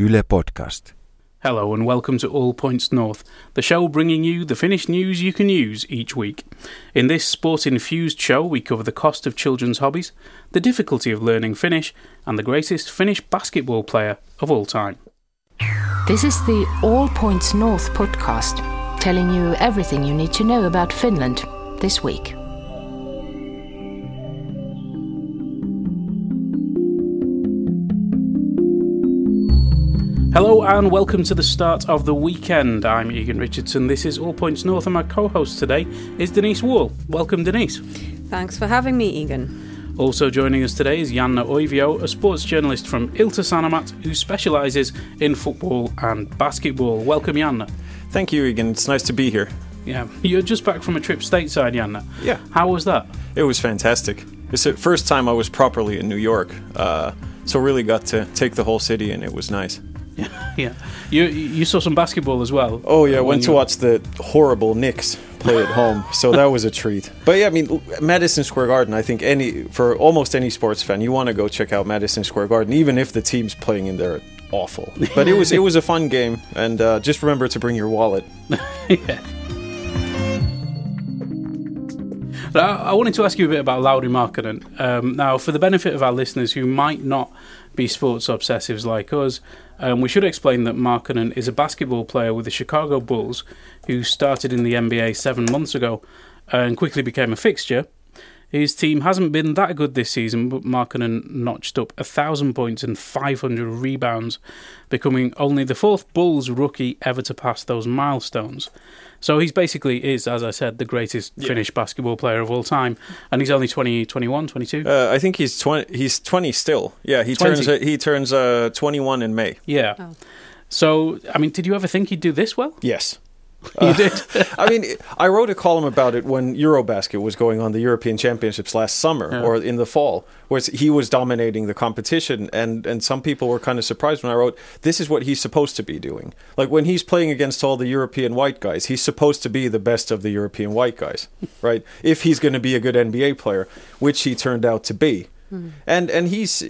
Yle Podcast. Hello and welcome to All Points North, the show bringing you the Finnish news you can use each week. In this sport infused show, we cover the cost of children's hobbies, the difficulty of learning Finnish, and the greatest Finnish basketball player of all time. This is the All Points North podcast, telling you everything you need to know about Finland this week. Hello and welcome to the start of the weekend. I'm Egan Richardson. This is All Points North, and my co host today is Denise Wall. Welcome, Denise. Thanks for having me, Egan. Also joining us today is Janne Oivio, a sports journalist from Ilta Sanomat who specialises in football and basketball. Welcome, Janne. Thank you, Egan. It's nice to be here. Yeah, you're just back from a trip stateside, Janne. Yeah. How was that? It was fantastic. It's the first time I was properly in New York, uh, so really got to take the whole city, and it was nice. Yeah, you you saw some basketball as well. Oh yeah, uh, went to watch the horrible Knicks play at home, so that was a treat. But yeah, I mean Madison Square Garden. I think any for almost any sports fan, you want to go check out Madison Square Garden, even if the team's playing in there awful. But it was it was a fun game, and uh, just remember to bring your wallet. yeah. I, wanted to ask you a bit about Lauri Markkanen. Um, now, for the benefit of our listeners who might not be sports obsessives like us, um, we should explain that Markkanen is a basketball player with the Chicago Bulls who started in the NBA seven months ago and quickly became a fixture. His team hasn't been that good this season, but Markkanen notched up a thousand points and 500 rebounds, becoming only the fourth Bulls rookie ever to pass those milestones. So he's basically is, as I said, the greatest Finnish basketball player of all time, and he's only 20, 21, 22. Uh, I think he's twenty. He's twenty still. Yeah, he 20. turns uh, he turns uh, twenty one in May. yeah. Oh. So, I mean, did you ever think he'd do this well? Yes. You did. I mean, I wrote a column about it when Eurobasket was going on the European Championships last summer Yeah. or in the fall, where he was dominating the competition, and and some people were kind of surprised when I wrote, "This is what he's supposed to be doing." Like when he's playing against all the European white guys, he's supposed to be the best of the European white guys, right? If he's going to be a good NBA player, which he turned out to be, hmm. and and he's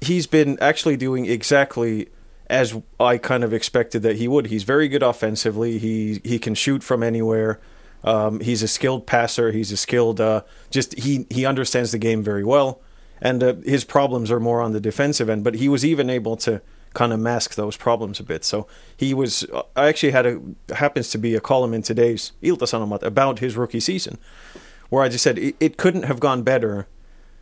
he's been actually doing exactly as I kind of expected that he would. He's very good offensively. He he can shoot from anywhere. Um, he's a skilled passer. He's a skilled. Uh, just he he understands the game very well, and uh, his problems are more on the defensive end. But he was even able to kind of mask those problems a bit. So he was. I actually had a happens to be a column in today's Ilta Sanomat about his rookie season, where I just said it, it couldn't have gone better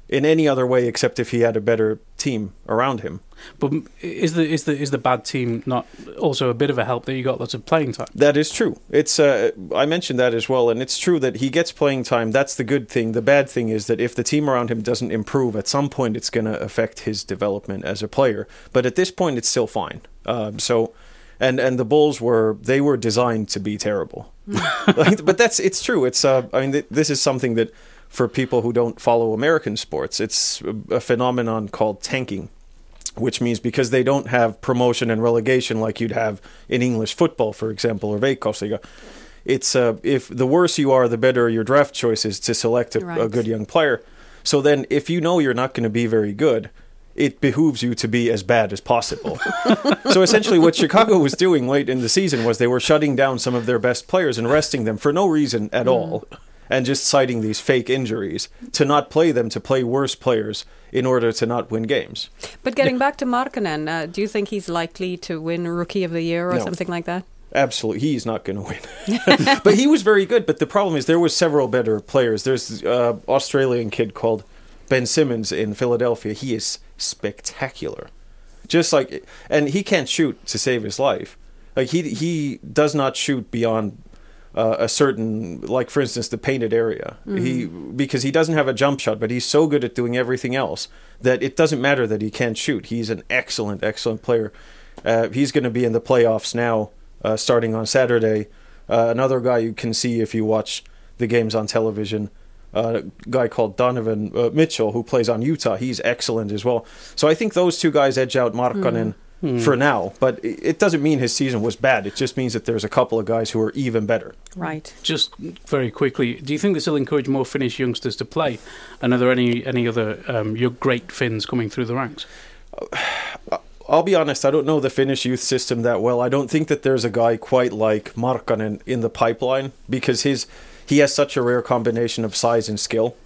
in any other way except if he had a better team around him. But is the is the is the bad team not also a bit of a help that you got lots of playing time? That is true. It's uh, I mentioned that as well, and it's true that he gets playing time. That's the good thing. The bad thing is that if the team around him doesn't improve, at some point it's going to affect his development as a player. But at this point, it's still fine. Um, so, and and the Bulls were they were designed to be terrible. Like, but that's it's true. It's uh, I mean th- this is something that for people who don't follow American sports, it's a, a phenomenon called tanking which means because they don't have promotion and relegation like you'd have in English football, for example, or Veikkausliiga, it's uh, if the worse you are, the better your draft choice is to select a, a good young player. So then, if you know you're not going to be very good, it behooves you to be as bad as possible. so essentially, what Chicago was doing late in the season was they were shutting down some of their best players and resting them for no reason at all, and just citing these fake injuries to not play them to play worse players in order to not win games. But getting back to Markkanen, uh, do you think he's likely to win Rookie of the Year or No. something like that? Absolutely, he's not going to win. but he was very good. But the problem is there was several better players. There's uh, Australian kid called Ben Simmons in Philadelphia. He is spectacular, just like, and he can't shoot to save his life. Like he he does not shoot beyond uh, a certain, like for instance, the painted area. He because he doesn't have a jump shot, but he's so good at doing everything else that it doesn't matter that he can't shoot. He's an excellent, excellent player. Uh, he's going to be in the playoffs now, uh, starting on Saturday. Uh, another guy you can see if you watch the games on television. Uh, a guy called Donovan uh, Mitchell, who plays on Utah, he's excellent as well. So I think those two guys edge out Markkanen for now, but it it doesn't mean his season was bad. It just means that there's a couple of guys who are even better. Right. Just very quickly, do you think this will encourage more Finnish youngsters to play? And are there any any other um, your great Finns coming through the ranks? I'll be honest, I don't know the Finnish youth system that well. I don't think that there's a guy quite like Markkanen in the pipeline because his he has such a rare combination of size and skill.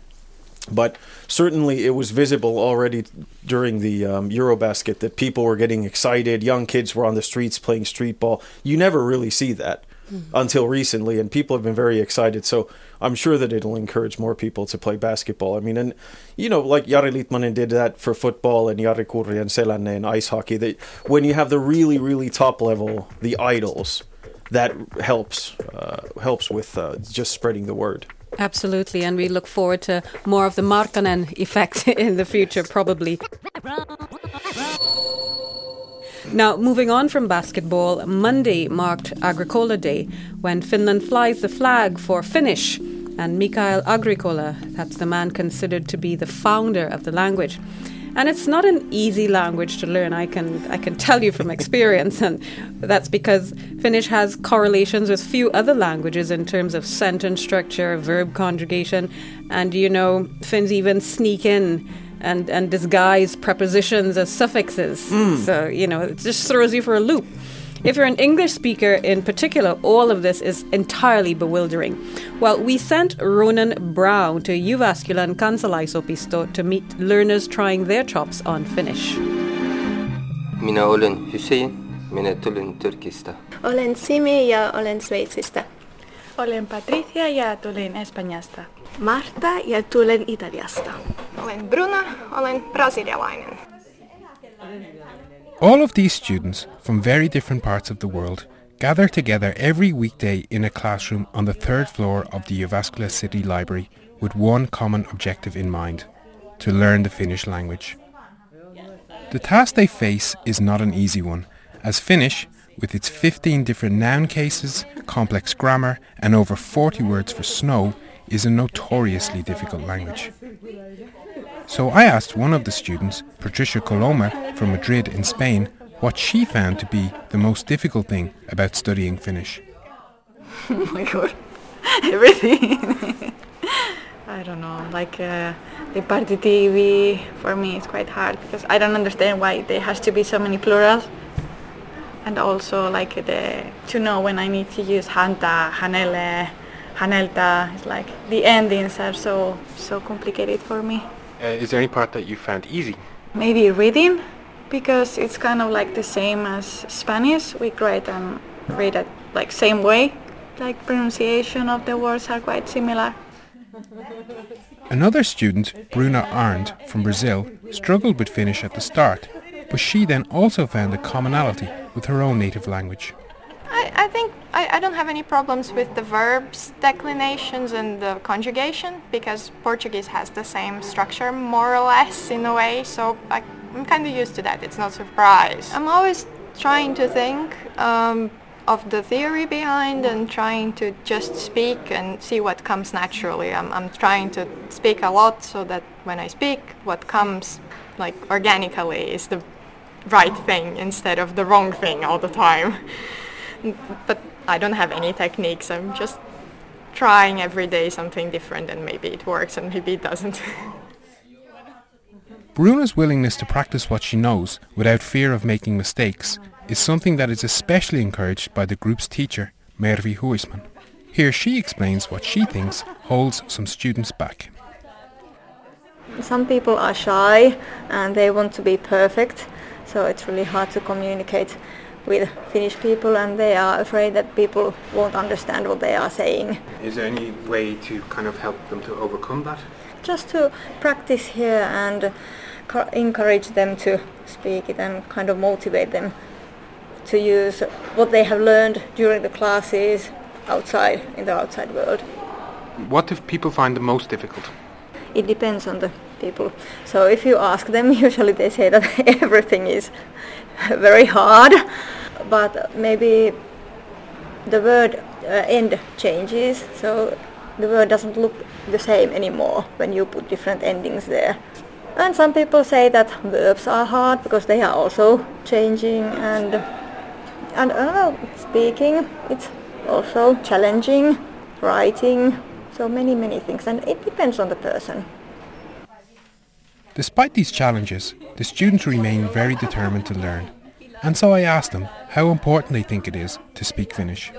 But certainly, it was visible already during the um, Eurobasket that people were getting excited. Young kids were on the streets playing street ball. You never really see that mm-hmm. until recently, and people have been very excited. So I'm sure that it'll encourage more people to play basketball. I mean, and you know, like Jari Litmanen did that for football, and Jari Kurri and Selänne and ice hockey. That when you have the really, really top level, the idols, that helps uh, helps with uh, just spreading the word. Absolutely, and we look forward to more of the Markkanen effect in the future, probably. Now, moving on from basketball, Monday marked Agricola Day, when Finland flies the flag for Finnish. And Mikael Agricola, that's the man considered to be the founder of the language. And it's not an easy language to learn. I can I can tell you from experience, and that's because Finnish has correlations with few other languages in terms of sentence structure, verb conjugation, and you know Finns even sneak in and and disguise prepositions as suffixes. Mm. So you know it just throws you for a loop. If you're an English speaker in particular, all of this is entirely bewildering. Well, we sent Ronan Brown to Jyväskylän kansalaisopisto to meet learners trying their chops on Finnish. Minä olen Hussein. Minä tulen Turkista. Olen Simi ja olen Sveitsistä. Olen Patricia ja tulen Espanjasta. Marta ja tulen Italiasta. Olen Bruna, olen brasilialainen. All of these students from very different parts of the world gather together every weekday in a classroom on the third floor of the Jyväskylä City Library with one common objective in mind, to learn the Finnish language. The task they face is not an easy one, as Finnish, with its 15 different noun cases, complex grammar and over 40 words for snow, is a notoriously difficult language. So I asked one of the students, Patricia Coloma from Madrid in Spain, what she found to be the most difficult thing about studying Finnish. oh my god, everything. I don't know, like uh, the partitivi for me is quite hard because I don't understand why there has to be so many plurals. And also like the to know when I need to use hanta, hanele, hanelta, it's like the endings are so so complicated for me. Uh, is there any part that you found easy? Maybe reading, because it's kind of like the same as Spanish. We write and read it like same way. Like pronunciation of the words are quite similar. Another student, Bruna Arndt from Brazil, struggled with Finnish at the start, but she then also found a commonality with her own native language. I, I think I, I, don't have any problems with the verbs declinations and the conjugation because Portuguese has the same structure more or less in a way. So I, am kind of used to that. It's not a surprise. I'm always trying to think um, of the theory behind and trying to just speak and see what comes naturally. I'm, I'm trying to speak a lot so that when I speak what comes like organically is the right thing instead of the wrong thing all the time but I don't have any techniques. I'm just trying every day something different and maybe it works and maybe it doesn't. Bruna's willingness to practice what she knows without fear of making mistakes is something that is especially encouraged by the group's teacher, Mervi Huisman. Here she explains what she thinks holds some students back. Some people are shy and they want to be perfect, so it's really hard to communicate with Finnish people and they are afraid that people won't understand what they are saying. Is there any way to kind of help them to overcome that? Just to practice here and encourage them to speak it and kind of motivate them to use what they have learned during the classes outside in the outside world. What do people find the most difficult? It depends on the people. So if you ask them, usually they say that everything is very hard, but maybe the word uh, end changes, so the word doesn't look the same anymore when you put different endings there. And some people say that verbs are hard because they are also changing and and uh, speaking it's also challenging, writing, so many many things and it depends on the person. Despite these challenges, the students remain very determined to learn. And so I asked them how important they think it is to speak Finnish.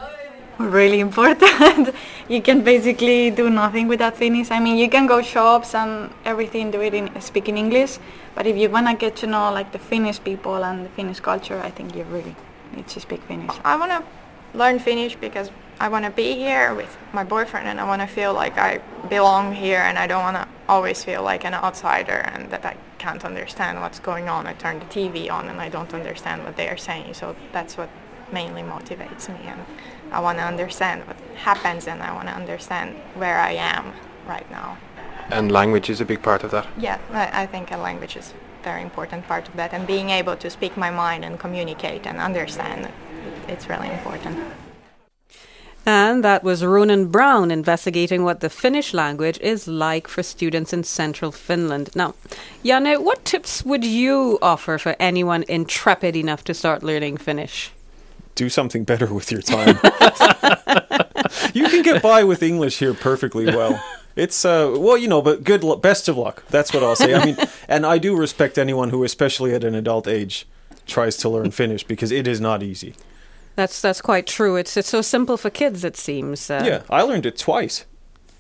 really important. you can basically do nothing without Finnish. I mean, you can go shops and everything, do it in speaking English. But if you wanna get to know like the Finnish people and the Finnish culture, I think you really need to speak Finnish. I want to learn Finnish because I want to be here with my boyfriend and I want to feel like I belong here and I don't want to always feel like an outsider and that I can't understand what's going on. I turn the TV on and I don't understand what they are saying. So that's what mainly motivates me and I want to understand what happens and I want to understand where I am right now. And language is a big part of that. Yeah, I, I think a language is a very important part of that and being able to speak my mind and communicate and understand, it's really important. And that was Ronan Brown investigating what the Finnish language is like for students in central Finland. Now, Janne, what tips would you offer for anyone intrepid enough to start learning Finnish? Do something better with your time. you can get by with English here perfectly well. It's uh well, you know, but good lu- best of luck. That's what I'll say. I mean, and I do respect anyone who especially at an adult age tries to learn Finnish because it is not easy. That's that's quite true. It's it's so simple for kids. It seems. Uh, Yeah, I learned it twice.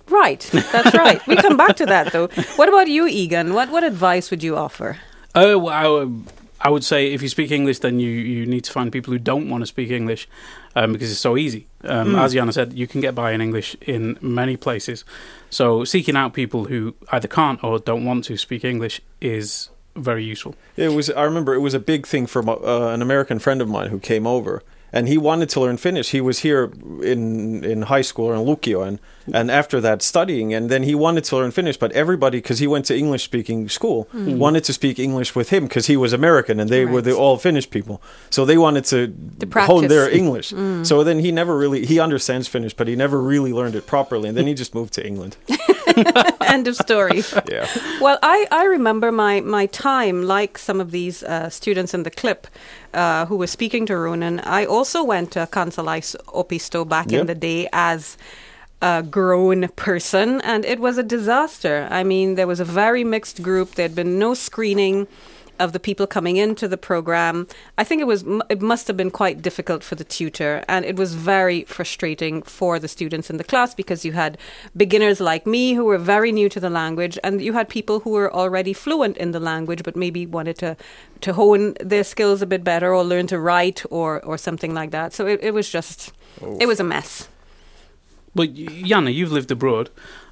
Right. That's right. we come back to that though. What about you, Egan? What what advice would you offer? Oh, well, I, would- I would say if you speak English, then you, you need to find people who don't want to speak English um, because it's so easy. Um, As Janne said, you can get by in English in many places. So seeking out people who either can't or don't want to speak English is very useful. It was. I remember it was a big thing for my, uh, an American friend of mine who came over, and he wanted to learn Finnish. He was here in in high school or in Lukio, and and after that studying, and then he wanted to learn Finnish. But everybody, because he went to English speaking school, mm. wanted to speak English with him because he was American and they were the all Finnish people. So they wanted to, To hone their. English. Mm. So then he never really he understands Finnish, but he never really learned it properly. And then he just moved to England. End of story. Yeah. Well, I, I remember my, my time, like some of these uh, students in the clip uh, who were speaking to Ronan. I also went to Kansalaisopisto back Yep. in the day as a grown person, and it was a disaster. I mean, there was a very mixed group. There had been no screening of the people coming into the program. I think it was it must have been quite difficult for the tutor, and it was very frustrating for the students in the class because you had beginners like me who were very new to the language, and you had people who were already fluent in the language but maybe wanted to to hone their skills a bit better or learn to write or or something like that. So it, it was just it was a mess. But Janne, you've lived abroad.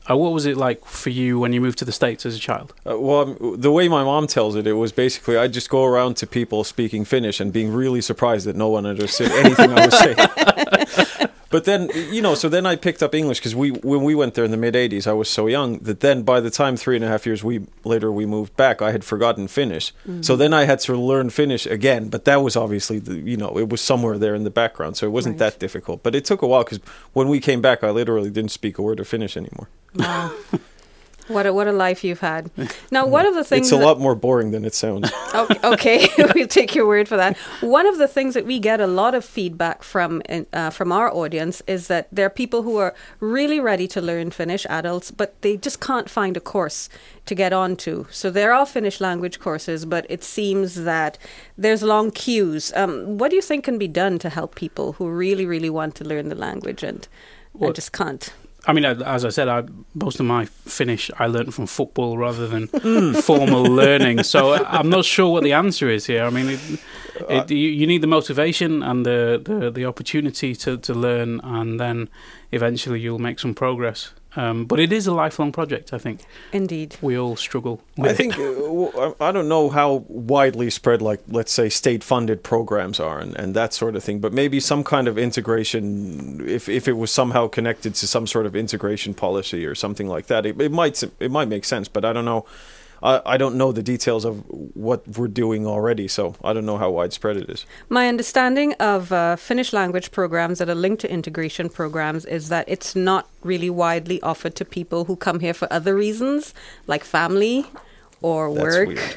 Uh, what was it like for you when you moved to the States as a child? Uh, well, um, the way my mom tells it, it was basically I'd just go around to people speaking Finnish and being really surprised that no one understood anything I was saying. but then, you know, so then I picked up English because we when we went there in the mid '80s, I was so young that then by the time three and a half years we later we moved back, I had forgotten Finnish. Mm. So then I had to learn Finnish again. But that was obviously the you know it was somewhere there in the background, so it wasn't that difficult. But it took a while because when we came back, I literally didn't speak a word of Finnish anymore. Wow. What a, what a life you've had. Now, one of the things It's a that- lot more boring than it sounds. okay, okay. we'll take your word for that. One of the things that we get a lot of feedback from uh, from our audience is that there are people who are really ready to learn Finnish, adults, but they just can't find a course to get onto. So there are Finnish language courses, but it seems that there's long queues. Um, what do you think can be done to help people who really, really want to learn the language and, Well- and just can't? I mean, uh, as I said, I, most of my Finnish I learned from football rather than formal learning. So I- I'm not sure what the answer is here. I mean, it, it, you, you need the motivation and the, the, the opportunity to, to learn, and then eventually you'll make some progress. Um, but it is a lifelong project. I think Indeed. we all struggle. With I think uh, w- I I don't know how widely spread, like let's say, state-funded programs are and, and that sort of thing. But maybe some kind of integration, if if it was somehow connected to some sort of integration policy or something like that, it, it might it might make sense. But I don't know. I, I don't know the details of what we're doing already, so I don't know how widespread it is. My understanding of uh, Finnish language programs that are linked to integration programs is that it's not really widely offered to people who come here for other reasons, like family or That's work. weird.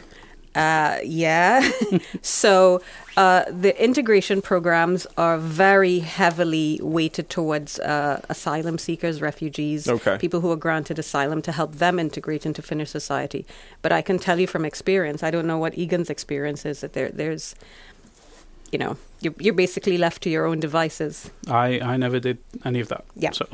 Uh, yeah. so uh, the integration programs are very heavily weighted towards uh, asylum seekers, refugees, Okay. people who are granted asylum to help them integrate into Finnish society. But I can tell you from experience, I don't know what Egan's experience is, that there, there's, you know, you're, you're basically left to your own devices. I, I never did any of that. Yeah. So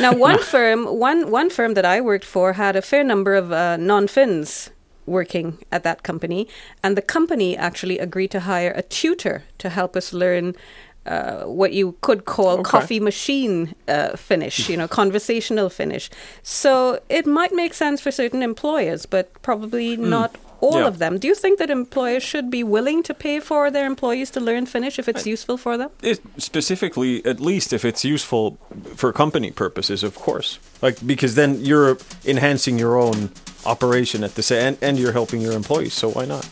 Now, one firm, one one firm that I worked for had a fair number of uh, non-Finns working at that company, and the company actually agreed to hire a tutor to help us learn. Uh, what you could call Okay. coffee machine uh, Finnish, you know, conversational Finnish. So it might make sense for certain employers, but probably not all Yeah. of them. Do you think that employers should be willing to pay for their employees to learn Finnish if it's useful for them? It, specifically, at least if it's useful for company purposes, of course. Like because then you're enhancing your own operation at the same, and, and you're helping your employees. So why not?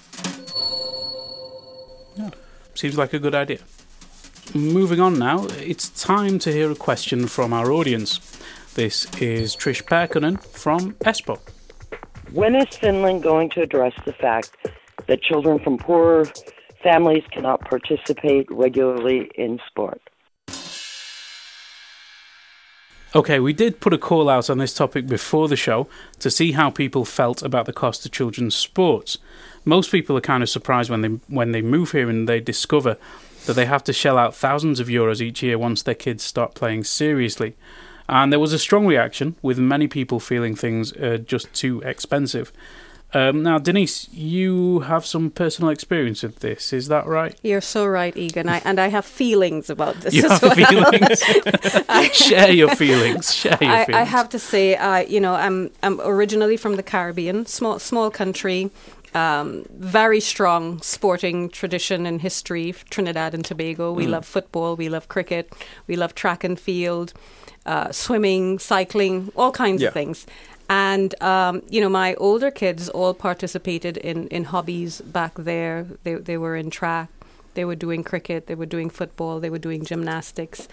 Yeah. Seems like a good idea. Moving on now, it's time to hear a question from our audience. This is Trish Perkonen from Espoo. When is Finland going to address the fact that children from poorer families cannot participate regularly in sport? Okay, we did put a call out on this topic before the show to see how people felt about the cost of children's sports. Most people are kind of surprised when they when they move here and they discover that they have to shell out thousands of euros each year once their kids start playing seriously. And there was a strong reaction, with many people feeling things are just too expensive. Um, now, Denise, you have some personal experience with this, is that right? You're so right, Egan. I, and I have feelings about this You as have well. feelings. Share your feelings. Share your I, feelings. I have to say, uh, you know, I'm I'm originally from the Caribbean, small small country, um, very strong sporting tradition and history. Trinidad and Tobago. We Mm. love football. We love cricket. We love track and field, uh, swimming, cycling, all kinds Yeah. of things. And um, you know, my older kids all participated in, in hobbies back there. They they were in track, they were doing cricket, they were doing football, they were doing gymnastics.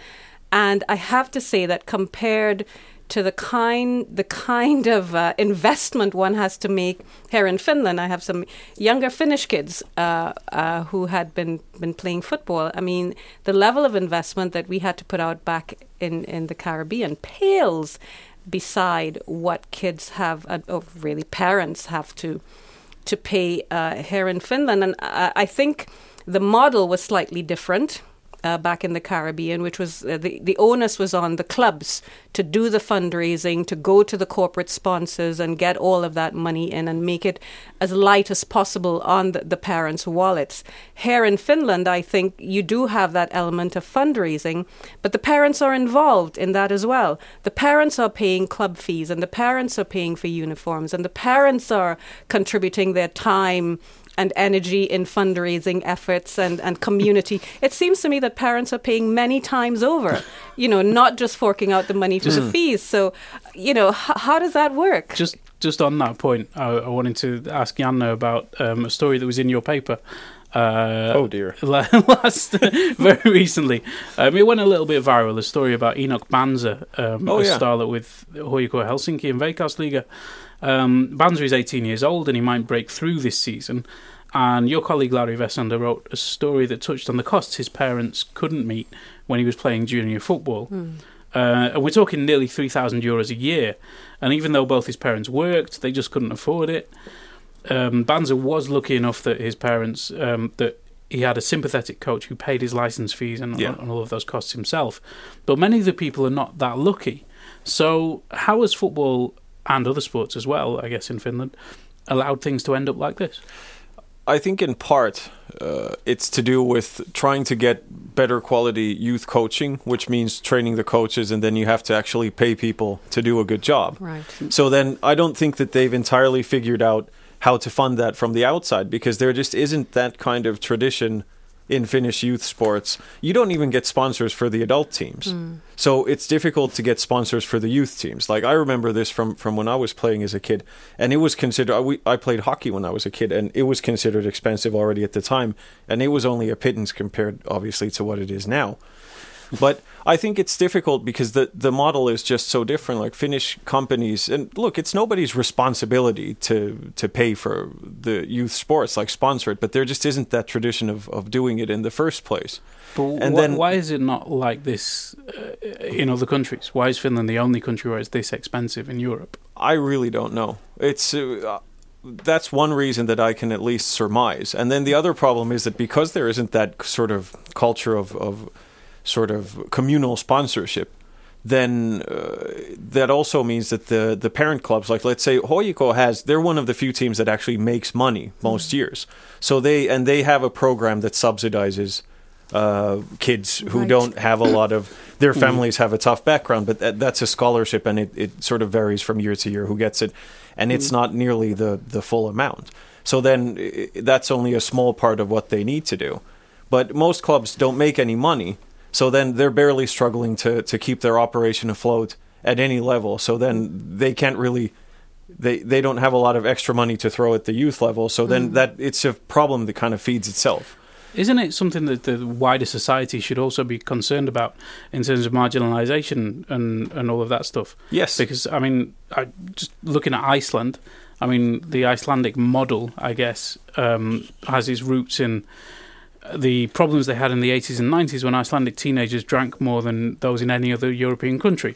And I have to say that compared to the kind the kind of uh, investment one has to make here in Finland, I have some younger Finnish kids uh, uh, who had been been playing football. I mean, the level of investment that we had to put out back in in the Caribbean pales beside what kids have, uh, or really parents have to to pay uh, here in Finland. And I, I think the model was slightly different. Uh, back in the Caribbean, which was uh, the the onus was on the clubs to do the fundraising, to go to the corporate sponsors and get all of that money in and make it as light as possible on the, the parents' wallets. Here in Finland, I think you do have that element of fundraising, but the parents are involved in that as well. The parents are paying club fees, and the parents are paying for uniforms, and the parents are contributing their time and energy in fundraising efforts and, and community. It seems to me that parents are paying many times over, you know, not just forking out the money for the Mm. fees. So, you know, h- how does that work? Just just on that point, I, I wanted to ask Janne about um, a story that was in your paper. Uh, Oh, dear. Last, very recently, um, it went a little bit viral. A story about Enoch Banza, um, Oh, a yeah. starlet with HJK Helsinki in Veikkausliiga. Um, Banza is 18 years old and he might break through this season. And your colleague Larry Vessander wrote a story that touched on the costs his parents couldn't meet when he was playing junior football. Hmm. Uh, and we're talking nearly 3,000 euros a year. And even though both his parents worked, they just couldn't afford it. Um, Banza was lucky enough that his parents, um, that he had a sympathetic coach who paid his license fees and, Yeah. and all of those costs himself. But many of the people are not that lucky. So, how has football and other sports as well, I guess, in Finland, allowed things to end up like this? I think in part uh, it's to do with trying to get better quality youth coaching, which means training the coaches, and then you have to actually pay people to do a good job. Right. So then I don't think that they've entirely figured out how to fund that from the outside because there just isn't that kind of tradition in Finnish youth sports. You don't even get sponsors for the adult teams. Mm. So it's difficult to get sponsors for the youth teams. Like I remember this from from when I was playing as a kid, and it was considered. I, we, I played hockey when I was a kid, and it was considered expensive already at the time, and it was only a pittance compared, obviously, to what it is now. But I think it's difficult because the the model is just so different. Like Finnish companies, and look, it's nobody's responsibility to to pay for the youth sports, like sponsor it. But there just isn't that tradition of of doing it in the first place. But and wh- then why is it not like this uh, in other countries? Why is Finland the only country where it's this expensive in Europe? I really don't know. It's uh, that's one reason that I can at least surmise. And then the other problem is that because there isn't that sort of culture of, of sort of communal sponsorship, then uh, that also means that the the parent clubs, like let's say HJK has, they're one of the few teams that actually makes money most years. So they and they have a program that subsidizes uh, kids who Right. don't have a lot of their Mhm. families have a tough background, but that, that's a scholarship and it, it sort of varies from year to year who gets it, and it's Mm. not nearly the the full amount. So then that's only a small part of what they need to do. But most clubs don't make any money, so then they're barely struggling to to keep their operation afloat at any level. So then they can't really they they don't have a lot of extra money to throw at the youth level. So then Mm. that it's a problem that kind of feeds itself. Isn't it something that the wider society should also be concerned about in terms of marginalisation and, and all of that stuff? Yes. Because, I mean, I, just looking at Iceland, I mean, the Icelandic model, I guess, um, has its roots in the problems they had in the 80s and 90s when Icelandic teenagers drank more than those in any other European country.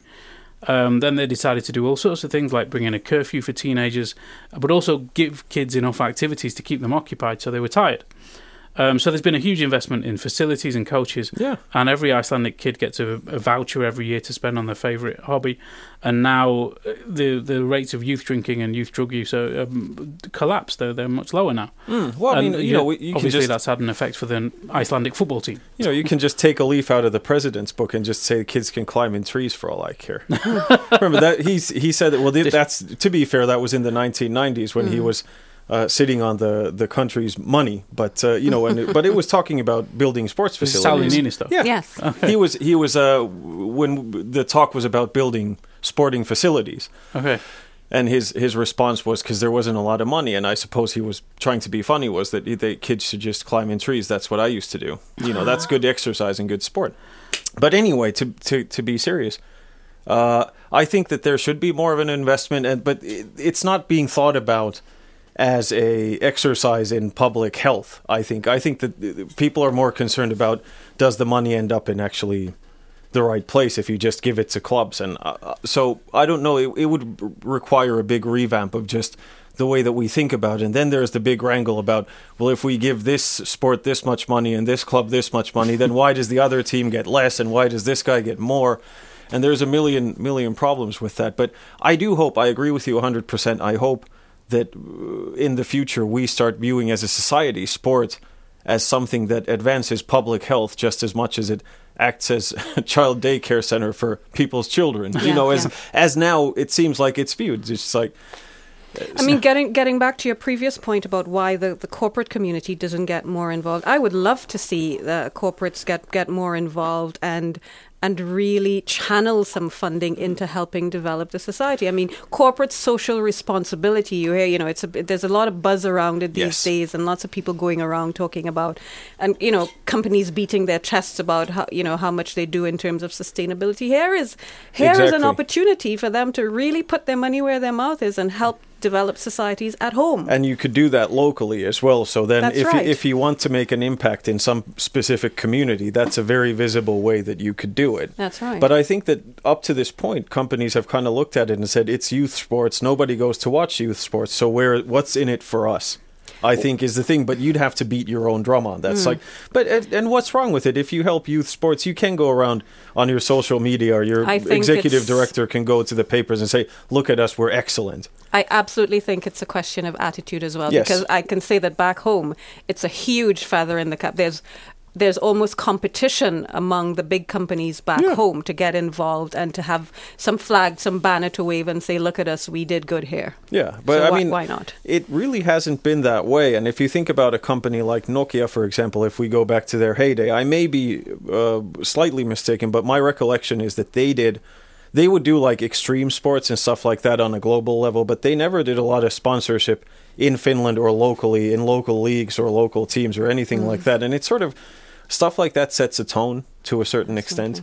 Um, then they decided to do all sorts of things like bring in a curfew for teenagers, but also give kids enough activities to keep them occupied so they were tired. Um, so there's been a huge investment in facilities and coaches. Yeah. And every Icelandic kid gets a, a voucher every year to spend on their favourite hobby. And now uh, the the rates of youth drinking and youth drug use are um, collapsed. They're, they're much lower now. Mm, well, I And, mean, you yeah, know, you can obviously just- that's had an effect for the Icelandic football team. You know, you can just take a leaf out of the president's book and just say kids can climb in trees for all I care. Remember that he's he said that. Well, that's to be fair, that was in the 1990s when he Mm. was uh, sitting on the the country's money. But uh, you know, and it, but it was talking about building sports facilities. Sauli Niinistö. Yeah, Yes. he was he was uh, when the talk was about building sporting facilities. Okay. And his his response was because there wasn't a lot of money, and I suppose he was trying to be funny. Was that the kids should just climb in trees? That's what I used to do. You know, that's good exercise and good sport. But anyway, to to to be serious, uh, I think that there should be more of an investment, and but it, it's not being thought about as a exercise in public health. I think I think that people are more concerned about does the money end up in actually the right place if you just give it to clubs, and uh, uh, so I don't know. It, it would require a big revamp of just the way that we think about it. And then there's the big wrangle about, well, if we give this sport this much money and this club this much money, then why does the other team get less and why does this guy get more? And there's a million million problems with that. But I do hope, I agree with you 100%. I hope that uh, in the future we start viewing as a society sport as something that advances public health just as much as it acts as a child daycare center for people's children. you know, as yeah. as now it seems like it's viewed. It's like I mean, getting getting back to your previous point about why the, the corporate community doesn't get more involved, I would love to see the corporates get, get more involved and and really channel some funding into helping develop the society. I mean, corporate social responsibility. You hear, you know, it's a, there's a lot of buzz around it these Yes. days, and lots of people going around talking about, and you know, companies beating their chests about how you know how much they do in terms of sustainability. Here is here is an opportunity for them to really put their money where their mouth is and help develop societies at home. and you could do that locally as well. So then, That's if right. you, if you want to make an impact in some specific community, that's a very visible way that you could do it. That's right. But I think that up to this point, companies have kind of looked at it and said it's youth sports. Nobody goes to watch youth sports, so where what's in it for us? I think is the thing, but you'd have to beat your own drum on. That's Mm. like, but and what's wrong with it? If you help youth sports, you can go around on your social media or your executive director can go to the papers and say, "Look at us, we're excellent." I absolutely think it's a question of attitude as well Yes. because I can say that back home it's a huge feather in the cap. There's there's almost competition among the big companies back home to get involved and to have some flag, some banner to wave and say, "Look at us, we did good here." Yeah, but So I why- mean, why not? It really hasn't been that way. And if you think about a company like Nokia, for example, if we go back to their heyday, I may be uh, slightly mistaken, but my recollection is that they did. They would do like extreme sports and stuff like that on a global level, but they never did a lot of sponsorship in Finland or locally in local leagues or local teams or anything Mm. like that. And it's sort of stuff like that sets a tone to a certain extent.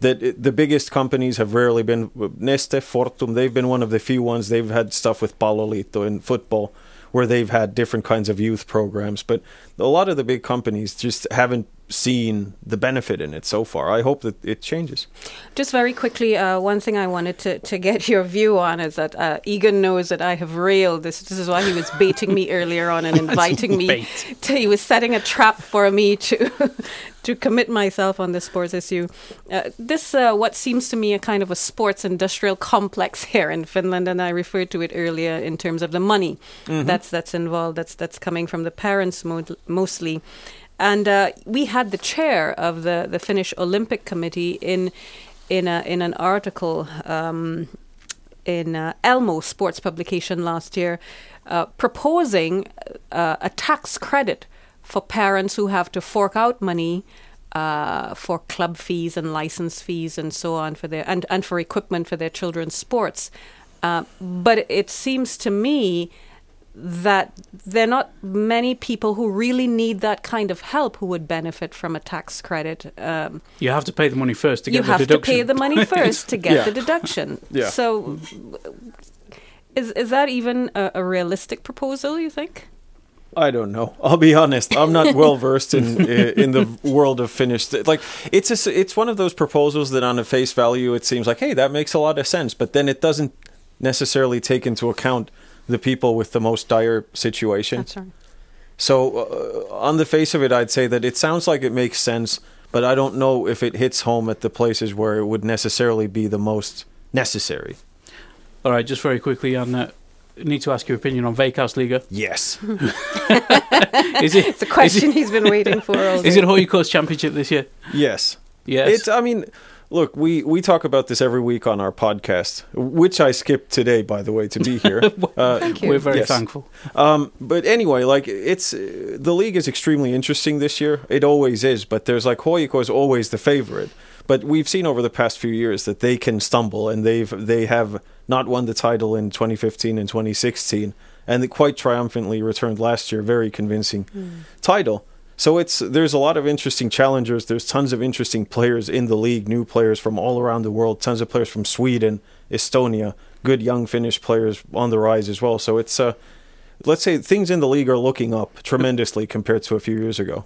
That it, the biggest companies have rarely been Neste, Fortum. They've been one of the few ones. They've had stuff with Palloliitto in football, where they've had different kinds of youth programs. But a lot of the big companies just haven't seen the benefit in it so far. I hope that it changes. Just very quickly, uh, one thing I wanted to, to get your view on is that uh, Egan knows that I have railed. This, this is why he was baiting me earlier on and inviting me. To, he was setting a trap for me to to commit myself on this sports issue. Uh, this, uh, what seems to me a kind of a sports industrial complex here in Finland, and I referred to it earlier in terms of the money Mhm. that's that's involved. That's that's coming from the parents mo- mostly. And uh, we had the chair of the, the Finnish Olympic Committee in in a in an article um, in uh, Elmo sports publication last year, uh, proposing uh, a tax credit for parents who have to fork out money uh, for club fees and license fees and so on for their and, and for equipment for their children's sports. Uh, but it seems to me that there are not many people who really need that kind of help who would benefit from a tax credit. Um, You have to pay the money first to get the deduction. you have to pay the money first to get Yeah. the deduction. Yeah. So, is is that even a, a realistic proposal? You think? I don't know. I'll be honest. I'm not well versed in in the world of Finnish. Like it's a, s it's one of those proposals that, on a face value, it seems like, hey, that makes a lot of sense. But then it doesn't necessarily take into account the people with the most dire situation. That's right. So, uh, on the face of it, I'd say that it sounds like it makes sense, but I don't know if it hits home at the places where it would necessarily be the most necessary. All right, just very quickly, on uh, need to ask your opinion on Veikkausliiga. Yes. is it? It's a question is it- he's been waiting for all Is day. it HJK's championship this year? Yes. Yes. It's. I mean, look, we we talk about this every week on our podcast, which I skipped today, by the way, to be here. Uh, Thank you. We're very thankful. Um, but anyway, like it's the league is extremely interesting this year. It always is, but there's like HJK is always the favorite. But we've seen over the past few years that they can stumble, and they've they have not won the title in 2015 and 2016, and they quite triumphantly returned last year, very convincing title. So it's there's a lot of interesting challengers. There's tons of interesting players in the league, new players from all around the world. Tons of players from Sweden, Estonia, good young Finnish players on the rise as well. So it's uh, let's say things in the league are looking up tremendously compared to a few years ago.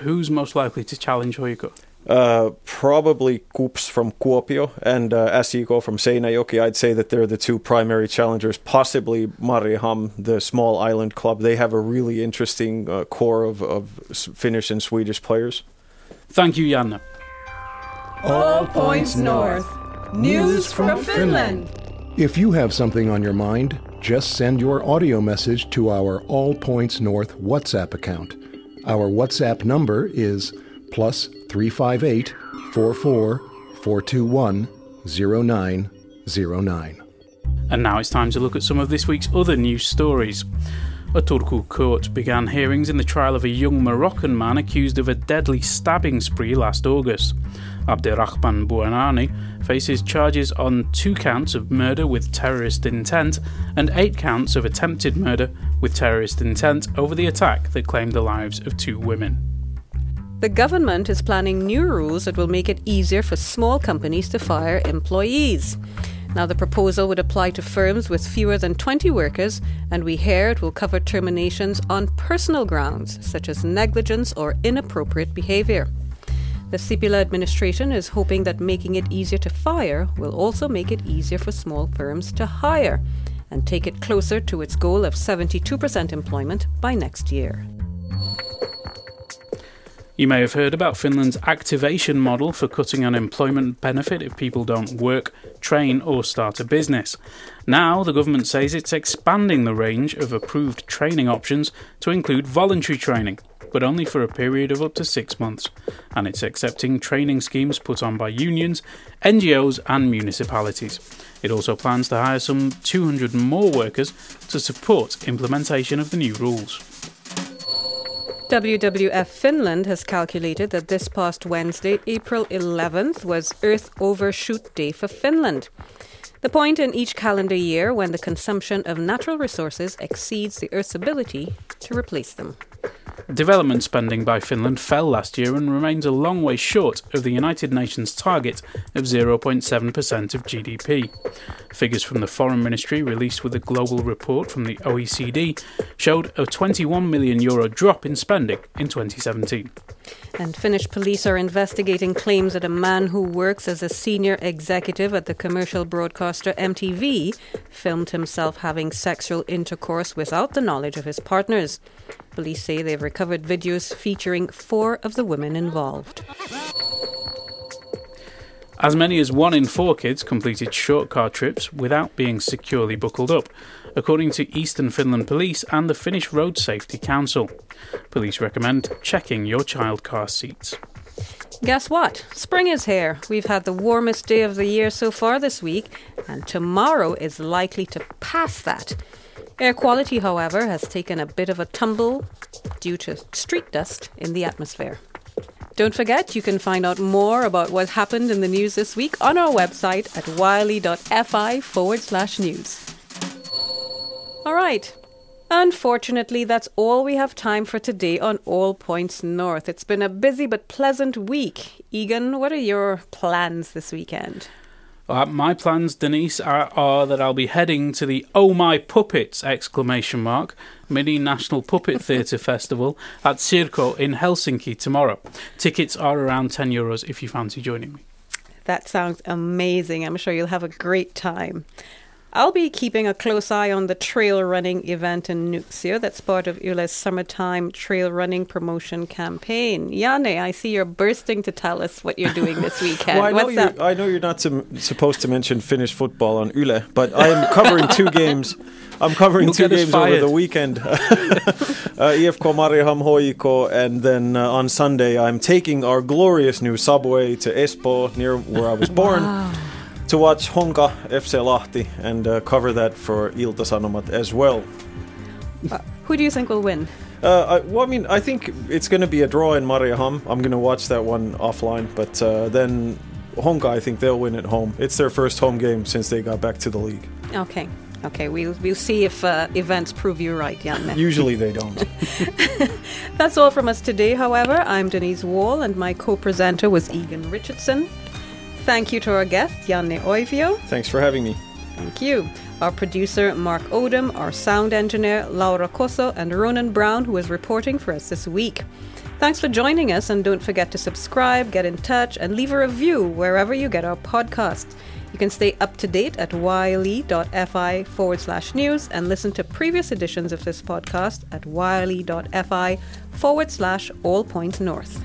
Who's most likely to challenge HJK? Uh, probably KuPS from Kuopio and uh, SJK from Seinäjoki. I'd say that they're the two primary challengers. Possibly Mariehamn, the small island club. They have a really interesting uh, core of, of Finnish and Swedish players. Thank you, Janne. All points north. News from Finland. If you have something on your mind, just send your audio message to our All Points North WhatsApp account. Our WhatsApp number is plus 358 44 421 0909. And now it's time to look at some of this week's other news stories. A Turku court began hearings in the trial of a young Moroccan man accused of a deadly stabbing spree last August. Abderrahman Bouanani faces charges on two counts of murder with terrorist intent and eight counts of attempted murder with terrorist intent over the attack that claimed the lives of two women. The government is planning new rules that will make it easier for small companies to fire employees. Now, the proposal would apply to firms with fewer than 20 workers, and we hear it will cover terminations on personal grounds, such as negligence or inappropriate behavior. The Sipilä administration is hoping that making it easier to fire will also make it easier for small firms to hire and take it closer to its goal of 72% employment by next year. You may have heard about Finland's activation model for cutting unemployment benefit if people don't work, train, or start a business. Now, the government says it's expanding the range of approved training options to include voluntary training, but only for a period of up to six months. And it's accepting training schemes put on by unions, NGOs, and municipalities. It also plans to hire some 200 more workers to support implementation of the new rules. WWF Finland has calculated that this past Wednesday, April 11th, was Earth Overshoot Day for Finland. The point in each calendar year when the consumption of natural resources exceeds the Earth's ability to replace them. Development spending by Finland fell last year and remains a long way short of the United Nations target of 0.7% of GDP. Figures from the Foreign Ministry released with a global report from the OECD showed a 21 million euro drop in spending in 2017. And Finnish police are investigating claims that a man who works as a senior executive at the commercial broadcaster MTV filmed himself having sexual intercourse without the knowledge of his partners. Police say they've recovered videos featuring four of the women involved. As many as one in four kids completed short car trips without being securely buckled up, according to Eastern Finland Police and the Finnish Road Safety Council. Police recommend checking your child car seats. Guess what? Spring is here. We've had the warmest day of the year so far this week, and tomorrow is likely to pass that. Air quality, however, has taken a bit of a tumble due to street dust in the atmosphere. Don't forget, you can find out more about what happened in the news this week on our website at yle.fi forward slash news. All right. Unfortunately, that's all we have time for today on All Points North. It's been a busy but pleasant week. Egan, what are your plans this weekend? Uh, my plans, Denise, are, are, that I'll be heading to the Oh My Puppets exclamation mark mini National Puppet Theatre Festival at Cirko in Helsinki tomorrow. Tickets are around 10 euros if you fancy joining me. That sounds amazing. I'm sure you'll have a great time. I'll be keeping a close eye on the trail running event in Nuuksio. That's part of Yle's summertime trail running promotion campaign. Janne, I see you're bursting to tell us what you're doing this weekend. well, I, know What's you're. I know you're not sim- supposed to mention Finnish football on Yle, but I am covering two games. I'm covering You'll two get us games over the weekend. uh, IFK Mariehamn Hoiko, and then uh, on Sunday I'm taking our glorious new subway to Espoo, near where I was born. To watch Honka FC Lahti and uh, cover that for Ilta Sanomat as well. Uh, who do you think will win? Uh, I, well, I mean, I think it's going to be a draw in Mariehamn. I'm going to watch that one offline, but uh, then Honka, I think they'll win at home. It's their first home game since they got back to the league. Okay. Okay, we'll, we'll see if uh, events prove you right, Janne. Usually they don't. That's all from us today, however. I'm Denise Wall, and my co presenter was Egan Richardson. Thank you to our guest, Janne Oivio. Thanks for having me. Thank you. Our producer, Mark Odom, our sound engineer, Laura Cosso, and Ronan Brown, who is reporting for us this week. Thanks for joining us, and don't forget to subscribe, get in touch, and leave a review wherever you get our podcast. You can stay up to date at yle.fi forward slash news and listen to previous editions of this podcast at yle.fi forward slash all points north.